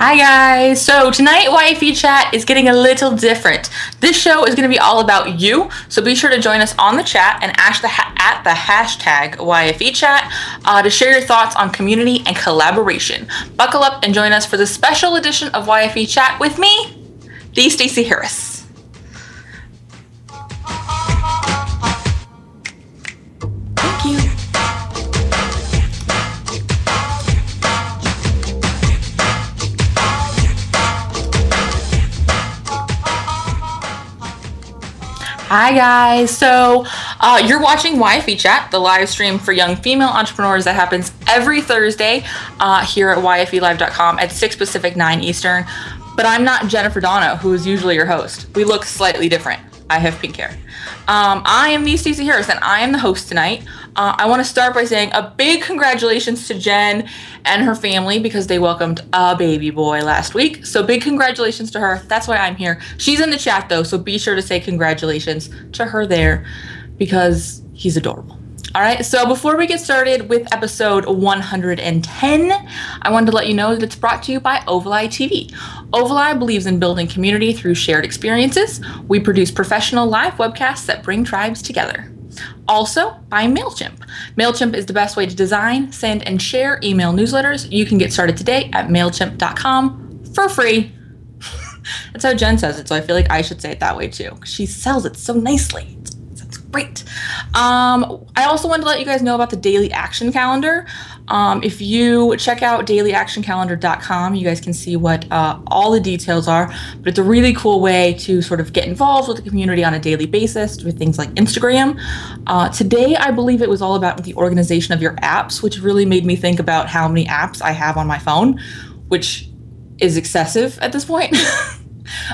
Hi guys! So tonight YFE chat is getting a little different. This show is going to be all about you, so be sure to join us on the chat and ask the ha- at the hashtag YFE chat uh, to share your thoughts on community and collaboration. Buckle up and join us for the special edition of YFE chat with me, the Stacey Harris. Hi guys. So uh, you're watching YFE Chat, the live stream for young female entrepreneurs that happens every Thursday uh, here at YFELive.com at 6 Pacific, 9 Eastern. But I'm not Jennifer Dono, who is usually your host. We look slightly different. I have pink hair. Um, I am the Stacey Harris, and I am the host tonight. Uh, I want to start by saying a big congratulations to Jen and her family because they welcomed a baby boy last week. So big congratulations to her. That's why I'm here. She's in the chat though, so be sure to say congratulations to her there because he's adorable. All right, so before we get started with episode 110, I wanted to let you know that it's brought to you by Ovaleye TV. Ovaleye believes in building community through shared experiences. We produce professional live webcasts that bring tribes together. Also, by MailChimp. MailChimp is the best way to design, send, and share email newsletters. You can get started today at MailChimp.com for free. That's how Jen says it, so I feel like I should say it that way too. She sells it so nicely. That's great. Um, I also wanted to let you guys know about the daily action calendar. Um, if you check out dailyactioncalendar.com, you guys can see what uh, all the details are. But it's a really cool way to sort of get involved with the community on a daily basis with things like Instagram. Uh, today, I believe it was all about the organization of your apps, which really made me think about how many apps I have on my phone, which is excessive at this point.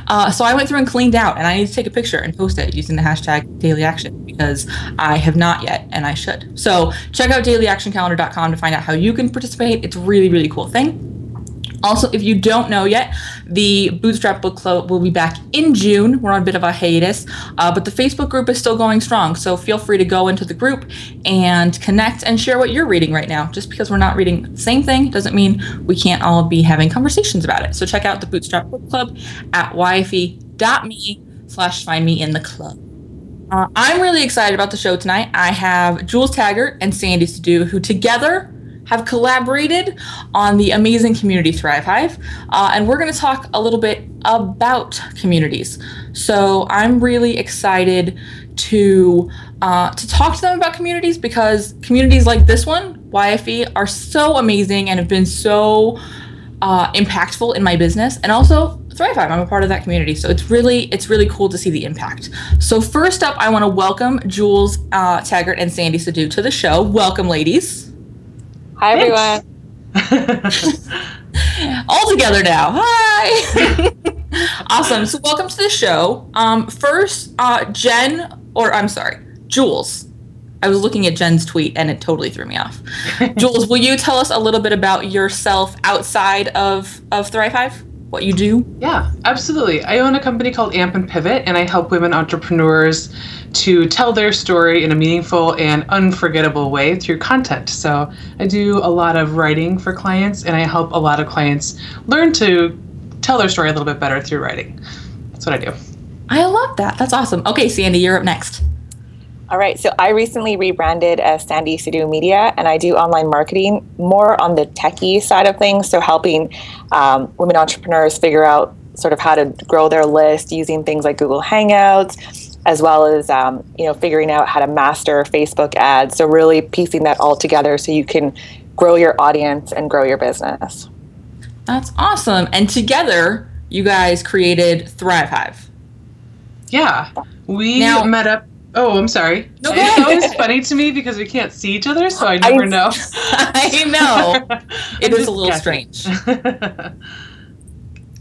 Uh, so I went through and cleaned out, and I need to take a picture and post it using the hashtag daily action because I have not yet, and I should. So check out dailyactioncalendar.com to find out how you can participate. It's a really, really cool thing. Also, if you don't know yet, the Bootstrap Book Club will be back in June. We're on a bit of a hiatus, uh, but the Facebook group is still going strong. So feel free to go into the group and connect and share what you're reading right now. Just because we're not reading the same thing doesn't mean we can't all be having conversations about it. So check out the Bootstrap Book Club at yfe.me slash find me in the club. Uh, I'm really excited about the show tonight. I have Jules Taggart and Sandy Sidhu, who together have collaborated on the amazing community Thrive Hive, uh, and we're going to talk a little bit about communities. So I'm really excited to uh, to talk to them about communities because communities like this one, YFE, are so amazing and have been so uh, impactful in my business, and also Thrive Hive. I'm a part of that community, so it's really it's really cool to see the impact. So first up, I want to welcome Jules uh, Taggart and Sandy Sidhu to the show. Welcome, ladies. Hi, everyone. All together now. Hi. awesome. So, welcome to the show. Um, first, uh, Jen, or I'm sorry, Jules. I was looking at Jen's tweet and it totally threw me off. Jules, will you tell us a little bit about yourself outside of of Thrive Hive? What you do? Yeah, absolutely. I own a company called Amp and Pivot, and I help women entrepreneurs to tell their story in a meaningful and unforgettable way through content. So I do a lot of writing for clients, and I help a lot of clients learn to tell their story a little bit better through writing. That's what I do. I love that. That's awesome. Okay, Sandy, you're up next. All right, so I recently rebranded as Sandy Sidhu Media, and I do online marketing more on the techie side of things, so helping um, women entrepreneurs figure out sort of how to grow their list using things like Google Hangouts, as well as um, you know figuring out how to master Facebook ads. So really piecing that all together so you can grow your audience and grow your business. That's awesome. And together, you guys created Thrive Hive. Yeah, we Now- met up. Oh, I'm sorry. No, it's always funny to me because we can't see each other, so I never know. I know. It is a little guessing. strange.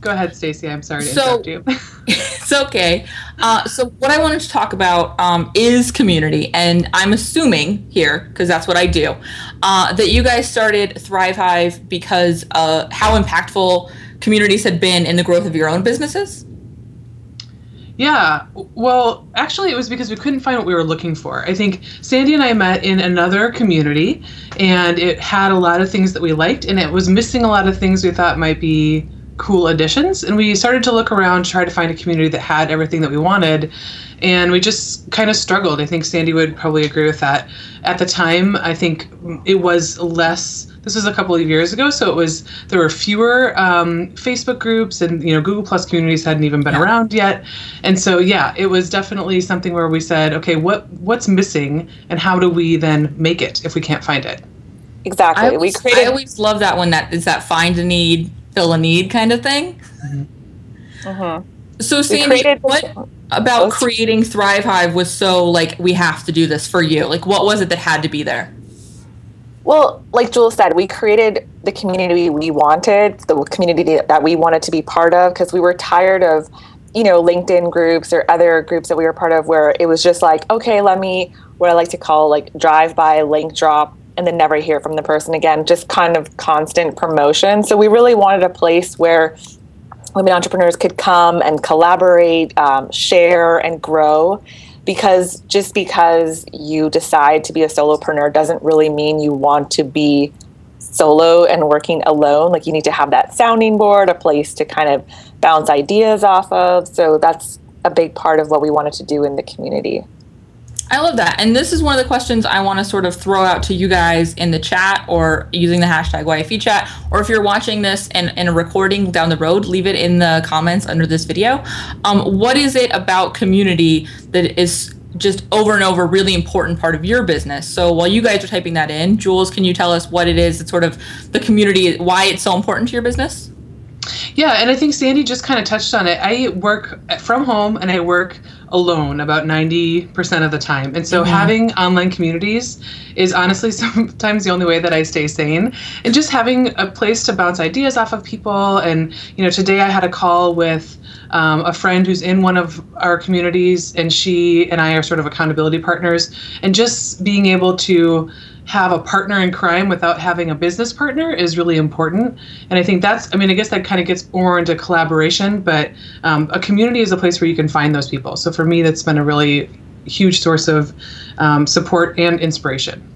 Go ahead, Stacey. I'm sorry to So- interrupt you. it's okay. Uh, so what I wanted to talk about um, is community, and I'm assuming here because that's what I do uh, that you guys started Thrive Hive because uh, how impactful communities had been in the growth of your own businesses. Yeah, well, actually, it was because we couldn't find what we were looking for. I think Sandy and I met in another community, and it had a lot of things that we liked, and it was missing a lot of things we thought might be cool additions. And we started to look around, try to find a community that had everything that we wanted. And we just kind of struggled. I think Sandy would probably agree with that. At the time, I think it was less this was a couple of years ago so it was there were fewer um, facebook groups and you know google plus communities hadn't even been yeah. around yet. And so yeah it was definitely something where we said okay what what's missing and how do we then make it if we can't find it? Exactly. I always, we created i always love that one that is that find a need fill a need kind of thing. Mm-hmm. Mm-hmm. so sandy created- what about creating thrive hive was so like we have to do this for you? Like what was it that had to be there well, like Jules said, we created the community we wanted, the community that we wanted to be part of, because we were tired of, you know, LinkedIn groups or other groups that we were part of where it was just like, okay, let me, what I like to call like drive by, link drop, and then never hear from the person again, just kind of constant promotion. So we really wanted a place where women entrepreneurs could come and collaborate, um, share, and grow because just because you decide to be a solopreneur doesn't really mean you want to be solo and working alone. Like you need to have that sounding board a place to kind of bounce ideas off of. So that's a big part of what we wanted to do in the community I love that. And this is one of the questions I want to sort of throw out to you guys in the chat or using the hashtag YFE chat. Or if you're watching this in, in a recording down the road, leave it in the comments under this video. Um, what is it about community that is just over and over really important part of your business? So while you guys are typing that in, Jules, can you tell us what it is that sort of the community, why it's so important to your business? Yeah, and I think Sandy just kind of touched on it. I work from home and I work alone about 90% of the time. And so mm-hmm. having online communities is honestly sometimes the only way that I stay sane. And just having a place to bounce ideas off of people. And, you know, today I had a call with um, a friend who's in one of our communities, and she and I are sort of accountability partners. And just being able to have a partner in crime without having a business partner is really important. And I think that's, I mean, I guess that kind of gets more into collaboration, but um, a community is a place where you can find those people. So for me, that's been a really huge source of um, support and inspiration.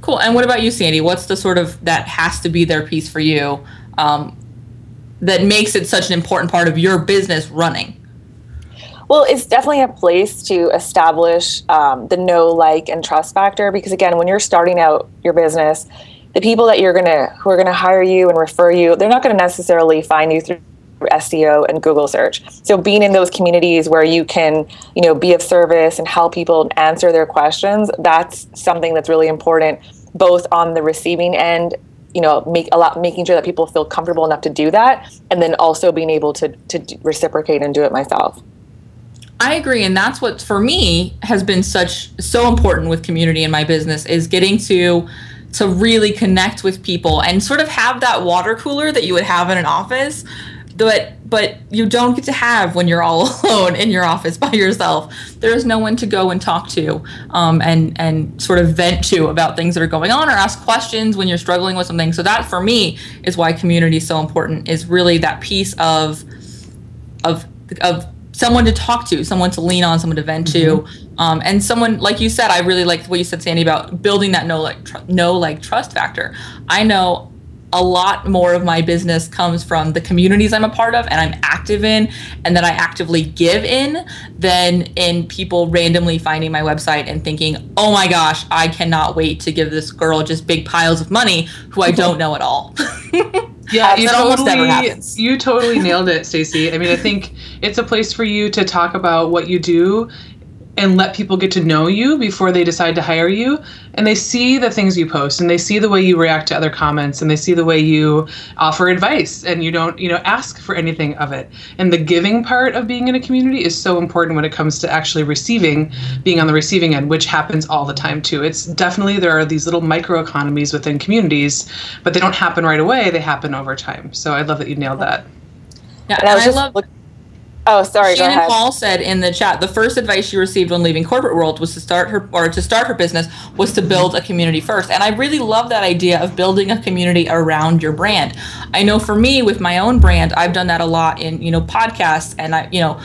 Cool. And what about you, Sandy? What's the sort of that has to be their piece for you um, that makes it such an important part of your business running? Well, it's definitely a place to establish um, the know, like, and trust factor because again, when you're starting out your business, the people that you're gonna who are gonna hire you and refer you, they're not gonna necessarily find you through SEO and Google search. So being in those communities where you can, you know, be of service and help people answer their questions, that's something that's really important both on the receiving end you know make a lot making sure that people feel comfortable enough to do that and then also being able to to reciprocate and do it myself I agree, and that's what for me has been such so important with community in my business is getting to to really connect with people and sort of have that water cooler that you would have in an office but but you don't get to have when you're all alone in your office by yourself. There's no one to go and talk to um, and and sort of vent to about things that are going on or ask questions when you're struggling with something. So that for me is why community is so important. Is really that piece of of of someone to talk to, someone to lean on, someone to vent mm-hmm. to, um, and someone like you said. I really liked what you said, Sandy, about building that no like tr- no like trust factor. I know a lot more of my business comes from the communities I'm a part of and I'm active in and that I actively give in than in people randomly finding my website and thinking, oh my gosh, I cannot wait to give this girl just big piles of money who I don't know at all. yeah, you totally, you totally nailed it, Stacey. I mean, I think it's a place for you to talk about what you do and let people get to know you before they decide to hire you. And they see the things you post and they see the way you react to other comments and they see the way you offer advice and you don't you know ask for anything of it. And the giving part of being in a community is so important when it comes to actually receiving being on the receiving end which happens all the time too. It's definitely there are these little micro economies within communities but they don't happen right away they happen over time. So i love that you nailed that. Yeah and, and I, I love Oh, sorry. Shannon Paul said in the chat the first advice she received when leaving corporate world was to start her or to start her business was to build a community first. And I really love that idea of building a community around your brand. I know for me with my own brand, I've done that a lot in you know podcasts, and I you know.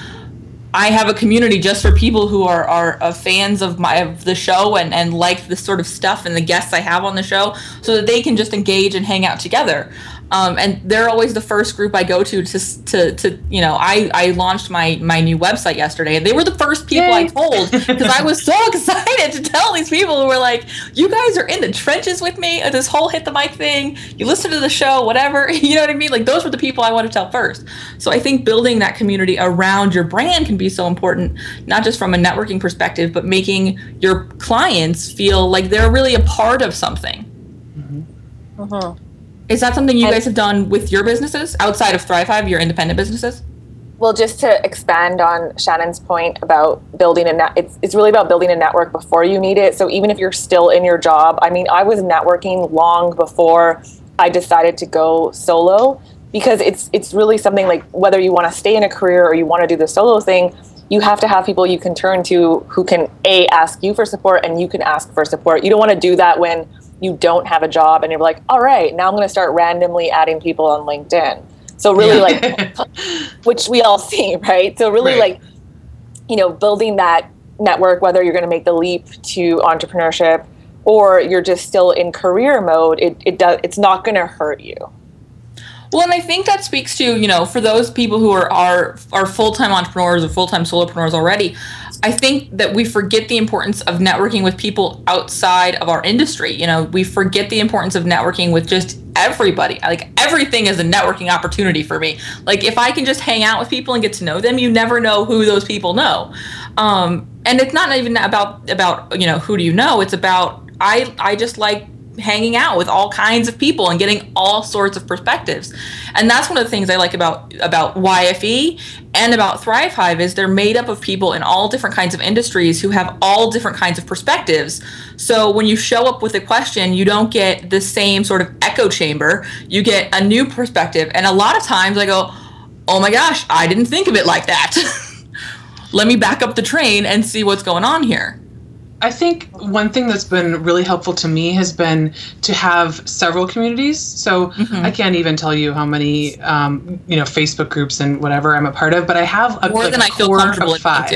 I have a community just for people who are, are uh, fans of my of the show and, and like the sort of stuff and the guests I have on the show so that they can just engage and hang out together. Um, and they're always the first group I go to to to, to you know I I launched my my new website yesterday, and they were the first people Yay. I told because I was so excited to tell these people who were like, you guys are in the trenches with me at this whole hit the mic thing. You listen to the show, whatever. You know what I mean? Like those were the people I want to tell first. So I think building that community around your brand can be so important, not just from a networking perspective, but making your clients feel like they're really a part of something. Mm-hmm. Uh-huh. Is that something you and, guys have done with your businesses outside of Thrive Hive, your independent businesses? Well, just to expand on Shannon's point about building a net, it's, it's really about building a network before you need it. So even if you're still in your job, I mean, I was networking long before I decided to go solo because it's it's really something like whether you want to stay in a career or you want to do the solo thing, you have to have people you can turn to who can a ask you for support and you can ask for support. You don't want to do that when you don't have a job and you're like, all right, now I'm going to start randomly adding people on LinkedIn. So really like, which we all see, right? So really right. like, you know, building that network, whether you're going to make the leap to entrepreneurship or you're just still in career mode, it, it does, it's not going to hurt you. Well, and I think that speaks to, you know, for those people who are are, are full-time entrepreneurs or full-time solopreneurs already, I think that we forget the importance of networking with people outside of our industry. You know, we forget the importance of networking with just everybody. Like everything is a networking opportunity for me. Like if I can just hang out with people and get to know them, you never know who those people know. Um, and it's not even about about you know who do you know. It's about I I just like hanging out with all kinds of people and getting all sorts of perspectives. And that's one of the things I like about about YFE and about Thrive Hive is they're made up of people in all different kinds of industries who have all different kinds of perspectives. So when you show up with a question, you don't get the same sort of echo chamber. You get a new perspective. And a lot of times I go, "Oh my gosh, I didn't think of it like that." Let me back up the train and see what's going on here. I think one thing that's been really helpful to me has been to have several communities. So mm-hmm. I can't even tell you how many, um, you know, Facebook groups and whatever I'm a part of, but I have a, more like than a I feel comfortable five.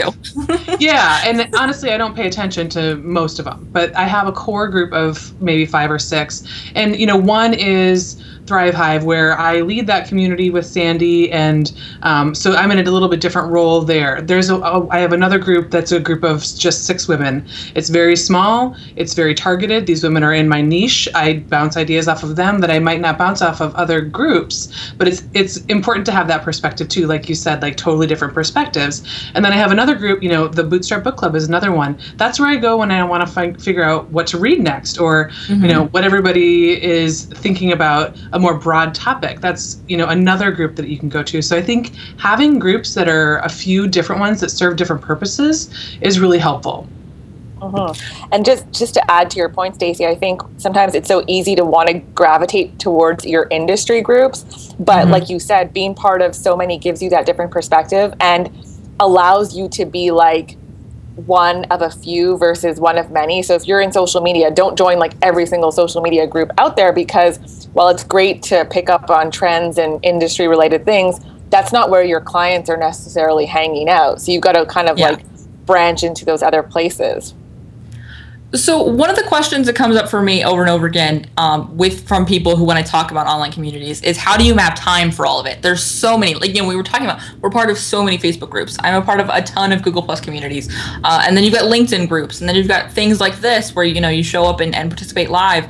yeah, and honestly, I don't pay attention to most of them, but I have a core group of maybe five or six, and you know, one is Thrive Hive, where I lead that community with Sandy, and um, so I'm in a little bit different role there. There's a, a, I have another group that's a group of just six women. It's very small. It's very targeted. These women are in my niche. I bounce ideas off of them that I might not bounce off of other groups. But it's it's important to have that perspective too, like you said, like totally different perspectives. And then I have another group. You know, the Bootstrap Book Club is another one. That's where I go when I want to fi- figure out what to read next, or mm-hmm. you know, what everybody is thinking about a more broad topic. That's you know another group that you can go to. So I think having groups that are a few different ones that serve different purposes is really helpful. Mm-hmm. And just just to add to your point, Stacey, I think sometimes it's so easy to want to gravitate towards your industry groups, but mm-hmm. like you said, being part of so many gives you that different perspective and allows you to be like one of a few versus one of many. So if you're in social media, don't join like every single social media group out there because while it's great to pick up on trends and industry related things, that's not where your clients are necessarily hanging out. So you've got to kind of yeah. like branch into those other places. So one of the questions that comes up for me over and over again um, with from people who when I talk about online communities is how do you map time for all of it? There's so many. Like we were talking about we're part of so many Facebook groups. I'm a part of a ton of Google Plus communities, uh, and then you've got LinkedIn groups, and then you've got things like this where you know you show up and, and participate live.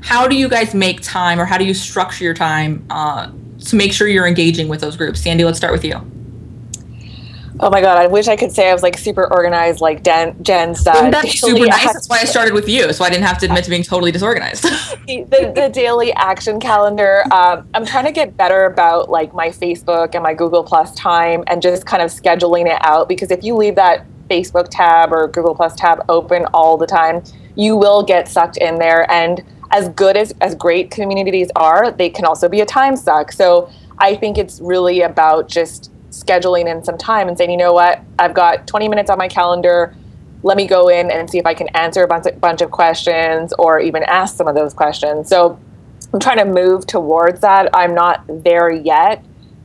How do you guys make time, or how do you structure your time uh, to make sure you're engaging with those groups? Sandy, let's start with you. Oh my god, I wish I could say I was like super organized like Den- Jen's. Uh, that's super nice. That's why I started with you, so I didn't have to admit to being totally disorganized. the, the, daily action calendar. Um, I'm trying to get better about like my Facebook and my Google Plus time and just kind of scheduling it out because if you leave that Facebook tab or Google Plus tab open all the time, you will get sucked in there. And as good as as great communities are, they can also be a time suck. So I think it's really about just scheduling in some time and saying, you know what, I've got 20 minutes on my calendar. Let me go in and see if I can answer a bunch of, bunch of questions or even ask some of those questions. So I'm trying to move towards that. I'm not there yet,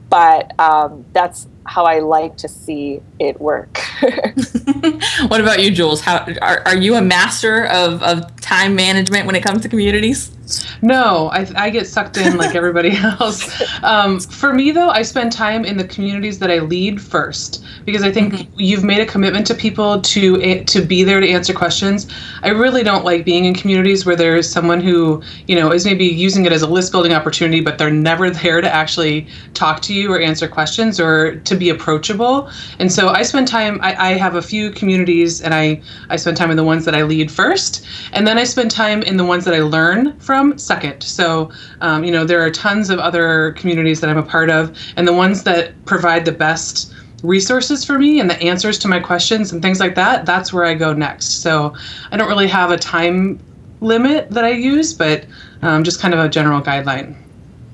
but um, that's how I like to see it work. what about you, Jules? How are, are you a master of, of time management when it comes to communities? No, I, I get sucked in like everybody else. Um, for me, though, I spend time in the communities that I lead first because I think mm-hmm. you've made a commitment to people to to be there to answer questions. I really don't like being in communities where there's someone who you know is maybe using it as a list building opportunity, but they're never there to actually talk to you or answer questions or to be approachable. And so I spend time. I, I have a few communities, and I I spend time in the ones that I lead first, and then I spend time in the ones that I learn from second. So, um, you know, there are tons of other communities that I'm a part of, and the ones that provide the best resources for me and the answers to my questions and things like that, that's where I go next. So, I don't really have a time limit that I use, but um, just kind of a general guideline.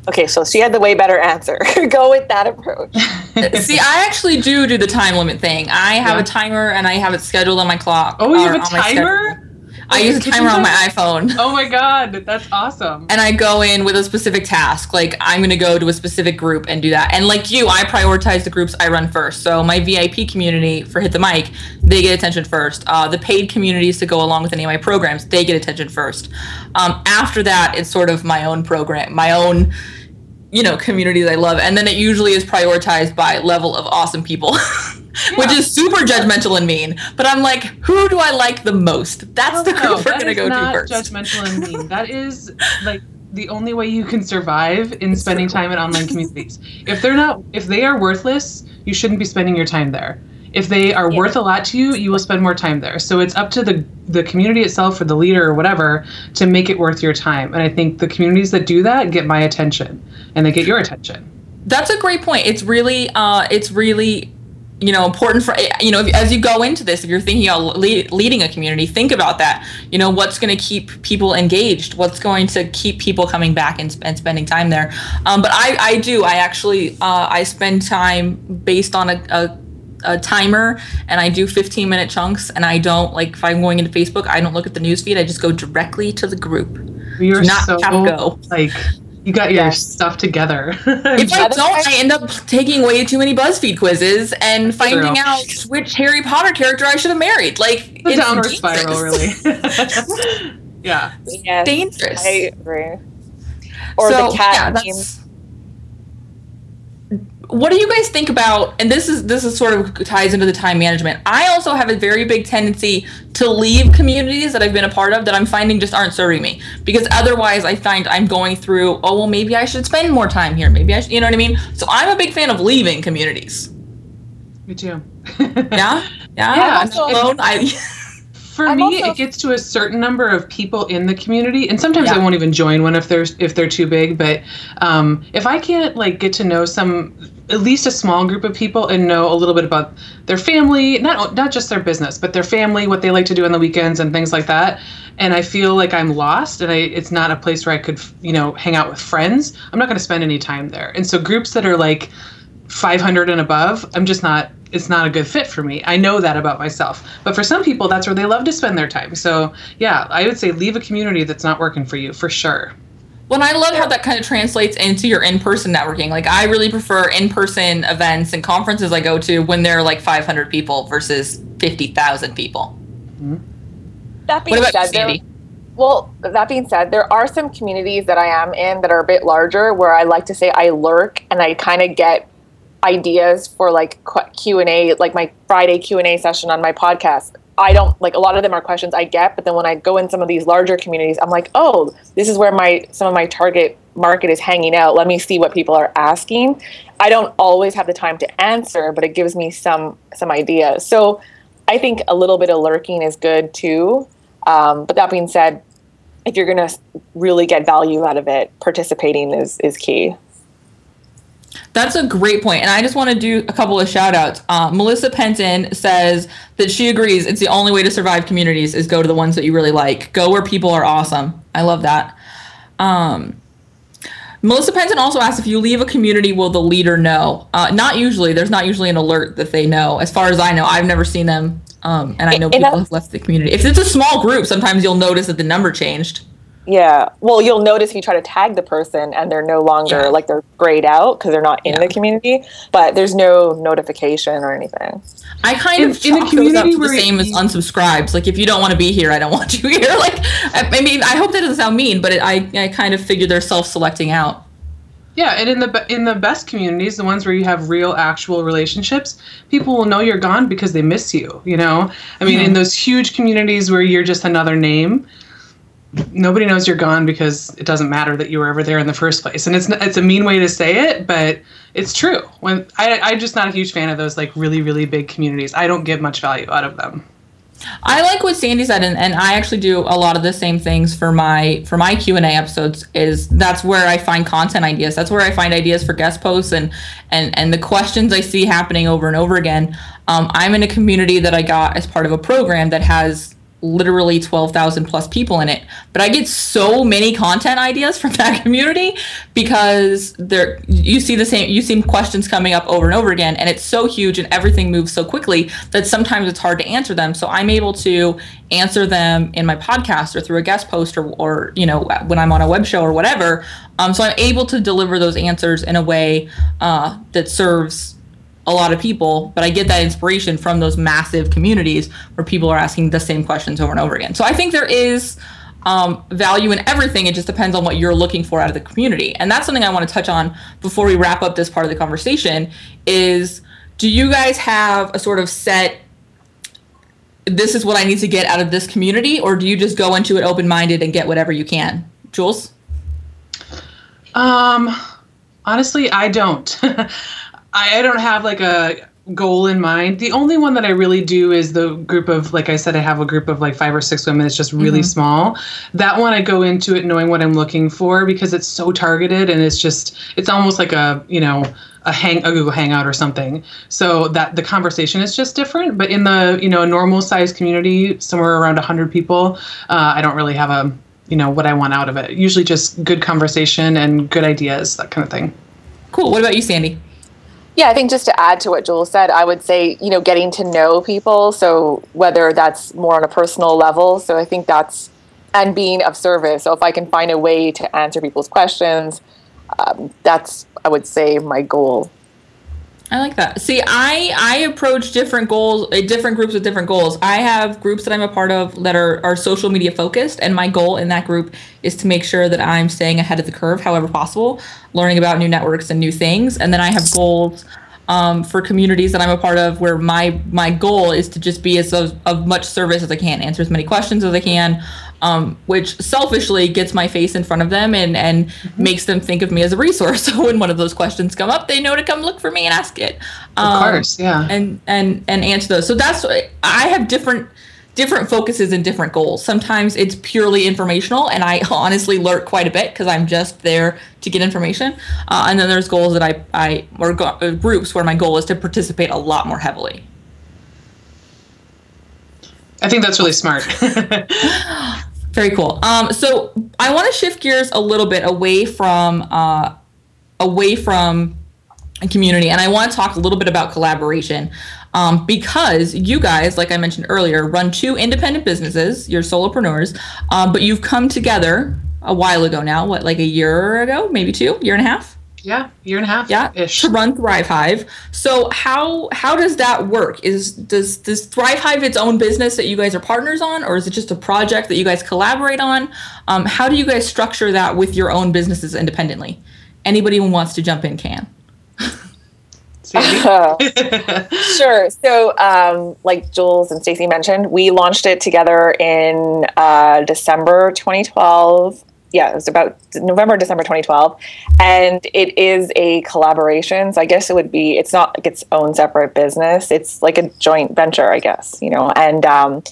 Okay, so she had the way better answer. Go with that approach. See, I actually do do the time limit thing. I have yeah. a timer and I have it scheduled on my clock. Oh, you have a timer? I use a timer on my iPhone. Oh my god, that's awesome. And I go in with a specific task. Like I'm going to go to a specific group and do that. And like you, I prioritize the groups I run first. So my VIP community for Hit the Mic, they get attention first. Uh, the paid communities to go along with any of my programs, they get attention first. Um, after that, it's sort of my own program, my own you know communities I love, and then it usually is prioritized by level of awesome people. yeah. which is super judgmental and mean. But I'm like, who do I like the most? That's oh, the group no, we're gonna go to first. Judgmental and mean. That is like the only way you can survive in spending time in online communities. If they're not, if they are worthless, you shouldn't be spending your time there. If they are yeah. worth a lot to you, you will spend more time there. So it's up to the the community itself or the leader or whatever to make it worth your time. And I think the communities that do that get my attention and they get your attention. That's a great point. It's really uh, it's really you know important for you know as you go into this if you're thinking about lead, leading a community think about that you know what's going to keep people engaged what's going to keep people coming back and, and spending time there um, but I, I do i actually uh, i spend time based on a, a, a timer and i do 15 minute chunks and i don't like if i'm going into facebook i don't look at the newsfeed. i just go directly to the group you're not so, go like you got your yes. stuff together. if I don't, I end up taking way too many BuzzFeed quizzes and finding True. out which Harry Potter character I should have married. Like the downward dangerous. spiral, really. yeah, yes, dangerous. I agree. Or so, the cat yeah, what do you guys think about and this is this is sort of ties into the time management. I also have a very big tendency to leave communities that i've been a part of that i'm finding just aren't serving me. Because otherwise i find i'm going through oh well maybe i should spend more time here. Maybe i should you know what i mean? So i'm a big fan of leaving communities. Me too. Yeah? Yeah, yeah i'm alone. i for I'm me also, it gets to a certain number of people in the community and sometimes yeah. i won't even join one if there's if they're too big but um, if i can't like get to know some at least a small group of people and know a little bit about their family not not just their business but their family what they like to do on the weekends and things like that and i feel like i'm lost and I, it's not a place where i could you know hang out with friends i'm not going to spend any time there and so groups that are like 500 and above i'm just not it's not a good fit for me i know that about myself but for some people that's where they love to spend their time so yeah i would say leave a community that's not working for you for sure well, I love how that kind of translates into your in-person networking. Like, I really prefer in-person events and conferences I go to when there are like 500 people versus 50,000 people. Mm-hmm. That being said, there, well, that being said, there are some communities that I am in that are a bit larger where I like to say I lurk and I kind of get ideas for like Q and A, like my Friday Q and A session on my podcast. I don't like a lot of them are questions I get, but then when I go in some of these larger communities, I'm like, oh, this is where my some of my target market is hanging out. Let me see what people are asking. I don't always have the time to answer, but it gives me some some ideas. So I think a little bit of lurking is good too. Um, but that being said, if you're going to really get value out of it, participating is is key. That's a great point. And I just want to do a couple of shout outs. Uh, Melissa Penton says that she agrees it's the only way to survive communities is go to the ones that you really like. Go where people are awesome. I love that. Um, Melissa Penton also asks if you leave a community, will the leader know? Uh, not usually. There's not usually an alert that they know. As far as I know, I've never seen them. Um, and I know people have left the community. If it's a small group, sometimes you'll notice that the number changed. Yeah. Well, you'll notice if you try to tag the person and they're no longer Yeah. like they're grayed out because they're not in Yeah. the community, but there's no notification or anything. I kind In- of in a chalk community to the where same as unsubscribes. Like if you don't want to be here, I don't want you here. Like I, I mean, I hope that doesn't sound mean, but it, I I kind of figure they're self-selecting out. Yeah, and in the in the best communities, the ones where you have real, actual relationships, people will know you're gone because they miss you. You know, I mean, in those huge communities where you're just another name, nobody knows you're gone because it doesn't matter that you were ever there in the first place. And it's it's a mean way to say it, but it's true. When I I'm just not a huge fan of those like really really big communities. I don't get much value out of them. I like what Sandy said, and, and I actually do a lot of the same things for my for my Q and A episodes. Is that's where I find content ideas. That's where I find ideas for guest posts and and and the questions I see happening over and over again. Um, I'm in a community that I got as part of a program that has literally 12,000 plus people in it. But I get so many content ideas from that community because there you see the same you see questions coming up over and over again and it's so huge and everything moves so quickly that sometimes it's hard to answer them. So I'm able to answer them in my podcast or through a guest post or, or you know when I'm on a web show or whatever. Um, so I'm able to deliver those answers in a way uh, that serves a lot of people, but I get that inspiration from those massive communities where people are asking the same questions over and over again. So I think there is um, value in everything. It just depends on what you're looking for out of the community, and that's something I want to touch on before we wrap up this part of the conversation. Is do you guys have a sort of set? This is what I need to get out of this community, or do you just go into it open minded and get whatever you can? Jules? Um, honestly, I don't. I, I don't have like a goal in mind. The only one that I really do is the group of, like I said, I have a group of like five or six women. It's just really small. That one I go into it knowing what I'm looking for because it's so targeted and it's just, it's almost like a, you know, a hang a Google Hangout or something. So that the conversation is just different. But in the you know normal size community, somewhere around hundred people, uh, I don't really have a you know what I want out of it. Usually just good conversation and good ideas, that kind of thing. Cool. What about you, Sandy? Yeah, I think just to add to what Joel said, I would say, you know, getting to know people. So whether that's more on a personal level. So I think that's, and being of service. So if I can find a way to answer people's questions, um, that's, I would say, my goal. I like that. See, I I approach different goals, uh, different groups with different goals. I have groups that I'm a part of that are are social media focused, and my goal in that group is to make sure that I'm staying ahead of the curve, however possible, learning about new networks and new things. And then I have goals um, for communities that I'm a part of, where my my goal is to just be as of, of much service as I can, answer as many questions as I can, um, which selfishly gets my face in front of them and and makes them think of me as a resource. So when one of those questions come up, they know to come look for me and ask it. Of Um, course, yeah. and and and answer those. So that's I have different different focuses and different goals. Sometimes it's purely informational, and I honestly lurk quite a bit because I'm just there to get information. Uh, and then there's goals that I I or go, uh, groups where my goal is to participate a lot more heavily. I think that's really smart. Very cool. Um, so I want to shift gears a little bit away from uh, away from community, and I want to talk a little bit about collaboration um, because you guys, like I mentioned earlier, run two independent businesses. You're solopreneurs, um, but you've come together a while ago now. What, like a year ago, maybe two, year and a half? Yeah, year and a half yeah ish. to run thrive hive so how how does that work is does does thrive hive its own business that you guys are partners on or is it just a project that you guys collaborate on um, how do you guys structure that with your own businesses independently anybody who wants to jump in can Sandy? Sure. So, um, like Jules and stacey mentioned, we launched it together in uh, December 2012. Yeah, it was about November, December 2012. And it is a collaboration. So, I guess it would be, it's not like its own separate business. It's like a joint venture, I guess, you know. And um,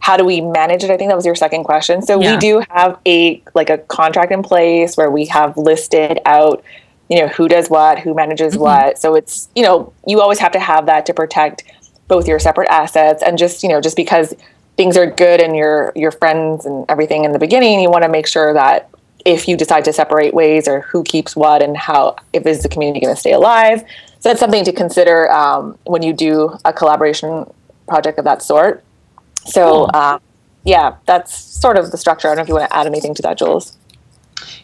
how do we manage it? I think that was your second question. So, Yeah. we do have a like a contract in place where we have listed out you know who does what who manages what so it's you know you always have to have that to protect both your separate assets and just you know just because things are good and your your friends and everything in the beginning you want to make sure that if you decide to separate ways or who keeps what and how if is the community going to stay alive so that's something to consider um, when you do a collaboration project of that sort so Cool. um, yeah, that's sort of the structure. I don't know if you want to add anything to that, Jules.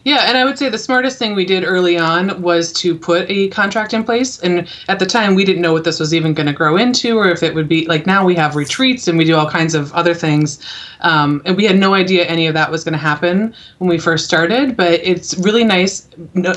Yeah, and I would say the smartest thing we did early on was to put a contract in place. And at the time, we didn't know what this was even going to grow into, or if it would be like now we have retreats and we do all kinds of other things. Um, and we had no idea any of that was going to happen when we first started. But it's really nice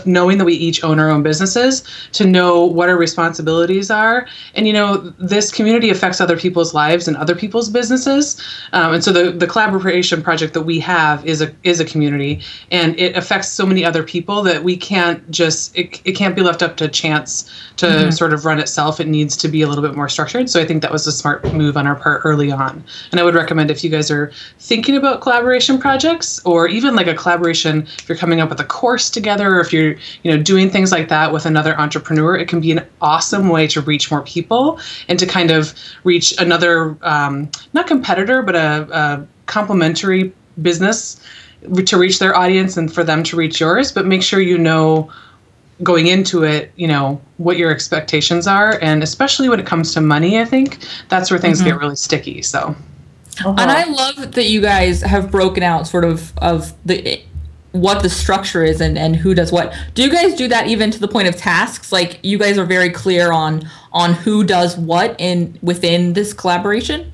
knowing that we each own our own businesses to know what our responsibilities are. And, you know, this community affects other people's lives and other people's businesses. Um, and so the, the collaboration project that we have is a, is a community and it affects affects so many other people that we can't just it, it can't be left up to chance to mm-hmm. sort of run itself it needs to be a little bit more structured so i think that was a smart move on our part early on and i would recommend if you guys are thinking about collaboration projects or even like a collaboration if you're coming up with a course together or if you're you know doing things like that with another entrepreneur it can be an awesome way to reach more people and to kind of reach another um, not competitor but a, a complementary business to reach their audience and for them to reach yours. But make sure you know going into it you know what your expectations are. And especially when it comes to money i think that's where things mm-hmm. get really sticky so uh-huh. and i love that you guys have broken out sort of of the what the structure is and, and who does what. Do you guys do that even to the point of tasks? Like you guys are very clear on on who does what in within this collaboration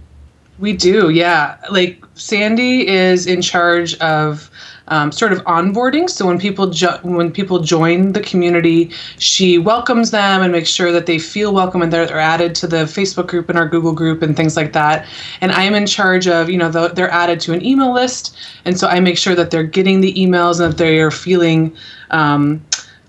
we do, yeah. Like Sandy is in charge of um, sort of onboarding. So when people jo- when people join the community, she welcomes them and makes sure that they feel welcome and they're, they're added to the Facebook group and our Google group and things like that. And I am in charge of you know the, they're added to an email list, and so I make sure that they're getting the emails and that they are feeling. Um,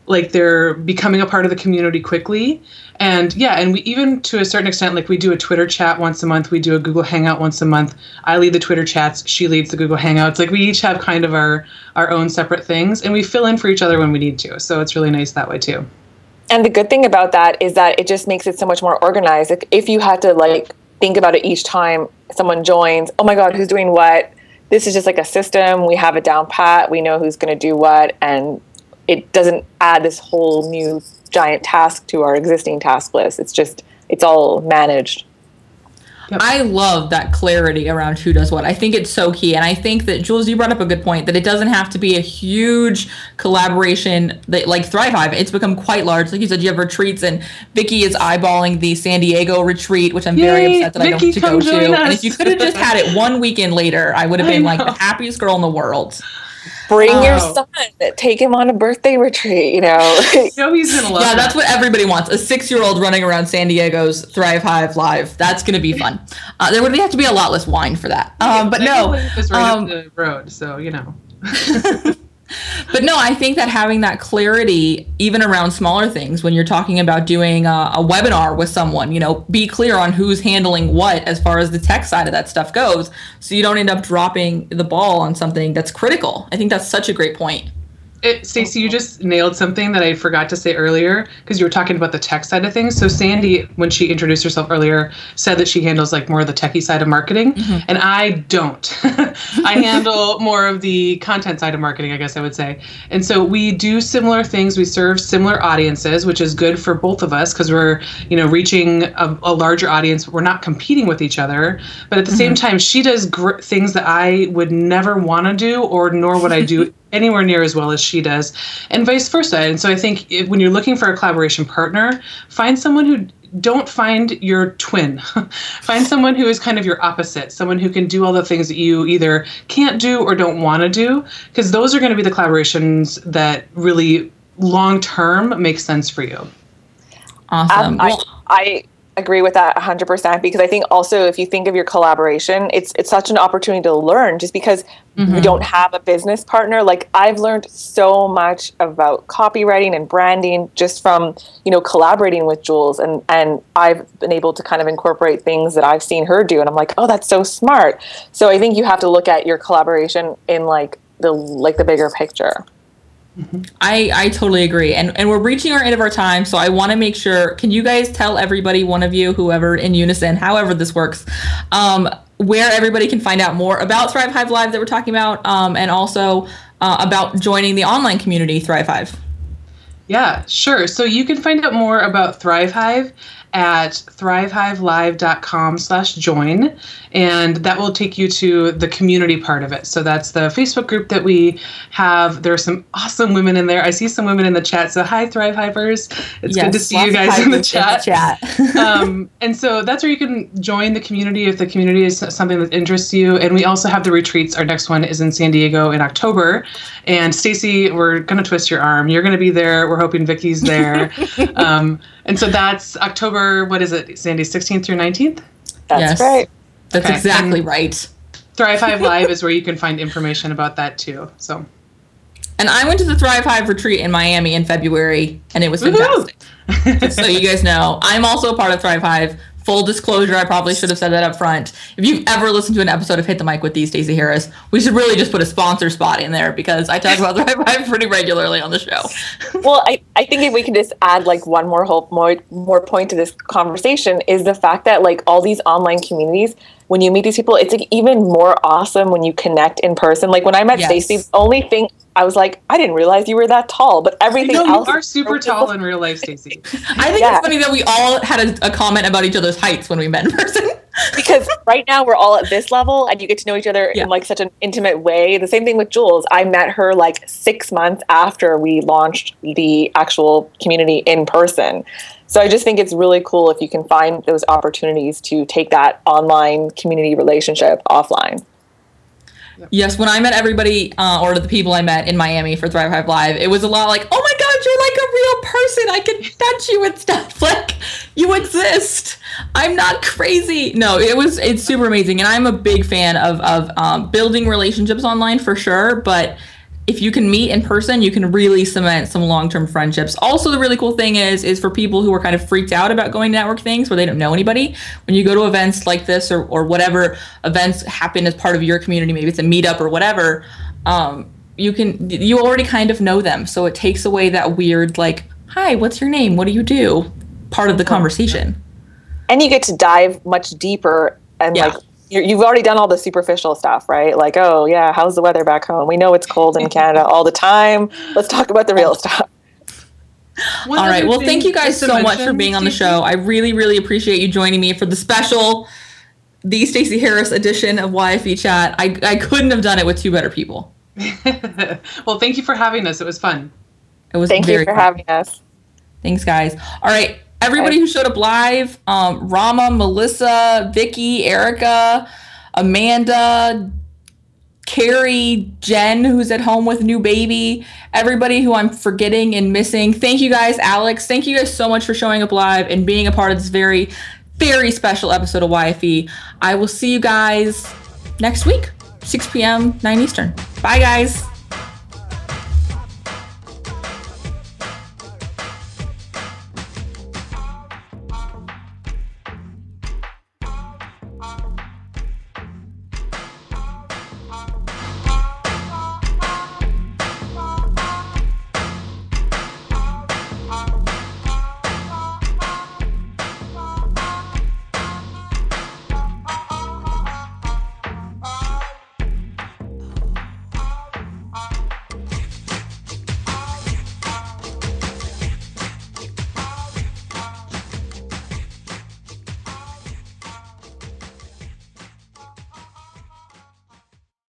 like they're becoming a part of the community quickly. And yeah and we even to a certain extent like we do a twitter chat once a month. We do a google hangout once a month. I lead the twitter chats. She leads the google hangouts. Like we each have kind of our our own separate things and we fill in for each other when we need to. So it's really nice that way too. And the good thing about that is that it just makes it so much more organized. Like if you had to like think about it each time someone joins oh my god who's doing what? This is just like a system. We have it down pat. We know who's going to do what and it doesn't add this whole new giant task to our existing task list. It's just it's all managed. Yep. I love that clarity around who does what. I think it's so key. And I think that Jules, you brought up a good point that it doesn't have to be a huge collaboration that like Thrive Hive. It's become quite large. Like you said, you have retreats and Vicky is eyeballing the San Diego retreat, which I'm Yay, very upset that Vicky, I don't get to go to. Us. And if you could have just had it one weekend later, I would have been like the happiest girl in the world. Bring oh. your son, take him on a birthday retreat, you know. you know he's gonna love Yeah, that. that's what everybody wants. A six year old running around San Diego's Thrive Hive live. That's gonna be fun. Uh, there would have to be a lot less wine for that. Um, but no. It's right um, up the road, so you know. but no, I think that having that clarity, even around smaller things, when you're talking about doing a, a, webinar with someone, you know, be clear on who's handling what as far as the tech side of that stuff goes, so you don't end up dropping the ball on something that's critical. I think that's such a great point. Stacey, you just nailed something that I forgot to say earlier because you were talking about the tech side of things. So Sandy, when she introduced herself earlier, said that she handles like more of the techie side of marketing, mm-hmm. and I don't. I handle more of the content side of marketing, I guess I would say. And so we do similar things. We serve similar audiences, which is good for both of us because we're you know reaching a, a, larger audience. We're not competing with each other, but at the mm-hmm. same time, she does gr- things that I would never want to do, or nor would I do. Anywhere near as well as she does, and vice versa. And so I think if, when you're looking for a collaboration partner, find someone who don't find your twin. find someone who is kind of your opposite, someone who can do all the things that you either can't do or don't want to do, because those are going to be the collaborations that really long term make sense for you. Awesome. Um, well, I, I agree with that 100% because i think also if you think of your collaboration it's it's such an opportunity to learn just because mm-hmm. you don't have a business partner. Like i've learned so much about copywriting and branding just from you know collaborating with jules and and i've been able to kind of incorporate things that i've seen her do and i'm like oh that's so smart. So i think you have to look at your collaboration in like the like the bigger picture Mm-hmm. I, I totally agree. And and we're reaching our end of our time, so I want to make sure can you guys tell everybody, one of you, whoever in unison, however this works, um, where everybody can find out more about Thrive Hive Live that we're talking about, um, and also uh, about joining the online community Thrive Hive. Yeah, sure. So you can find out more about Thrive Hive at thrivehivelive.com slash join and that will take you to the community part of it. So that's the facebook group that we have. There are some awesome women in there. I see some women in the chat. So hi thrive hivers. It's yes, good to see you guys in the chat, in the chat. um, and so that's where you can join the community if the community is something that interests you. And we also have the retreats. Our next one is in san diego in october. And stacey we're going to twist your arm. You're going to be there. We're hoping vicky's there. Um, and so that's October, what is it, Sandy, 16th through 19th? That's yes. right. That's okay. exactly and right. Thrive Hive Live is where you can find information about that too. So. And I went to the Thrive Hive retreat in Miami in February, and it was fantastic. so you guys know, I'm also a part of Thrive Hive. Full disclosure, I probably should have said that up front. If you've ever listened to an episode of Hit the Mic with these Stacey Harris, we should really just put a sponsor spot in there because I talk about Thrive Hive pretty regularly on the show. well, I, I think if we can just add like one more hope, more more point to this conversation is the fact that like all these online communities, when you meet these people, it's like even more awesome when you connect in person. Like when I met yes. Stacey, the only thing I was like, I didn't realize you were that tall, but everything no, else. You are super tall in real life, Stacey. I think yeah. it's funny that we all had a, a, comment about each other's heights when we met in person. because right now we're all at this level and you get to know each other yeah. in like such an intimate way. The same thing with Jules. I met her like six months after we launched the actual community in person. So I just think it's really cool if you can find those opportunities to take that online community relationship offline. Yes, when I met everybody uh, or the people I met in Miami for Thrive Hive Live, it was a lot like, oh my God, you're like a real person. I can touch you and stuff. Like, you exist. I'm not crazy. No, it was, it's super amazing. And I'm a big fan of, of um, building relationships online for sure. But if you can meet in person, you can really cement some long-term friendships. Also, the really cool thing is, is for people who are kind of freaked out about going to network things where they don't know anybody. When you go to events like this or, or whatever events happen as part of your community, maybe it's a meetup or whatever, um, you can you already kind of know them. So it takes away that weird like, hi, what's your name? What do you do? Part of the conversation. And you get to dive much deeper and yeah. like you have already done all the superficial stuff, right? Like, oh yeah, how's the weather back home? We know it's cold in Canada all the time. Let's talk about the real stuff. One all right. Well, thank you guys so much for being on the show. I really, really appreciate you joining me for the special, the Stacey Harris edition of YFE Chat. I, I couldn't have done it with two better people. well, thank you for having us. It was fun. It was thank you for fun. having us. Thanks, guys. All right everybody who showed up live um, Rama, Melissa, Vicky, Erica, Amanda, Carrie, Jen, who's at home with new baby, everybody who I'm forgetting and missing. Thank you guys, Alex. Thank you guys so much for showing up live and being a part of this very, very special episode of YFE. I will see you guys next week, 6 p.m., 9 Eastern. Bye, guys.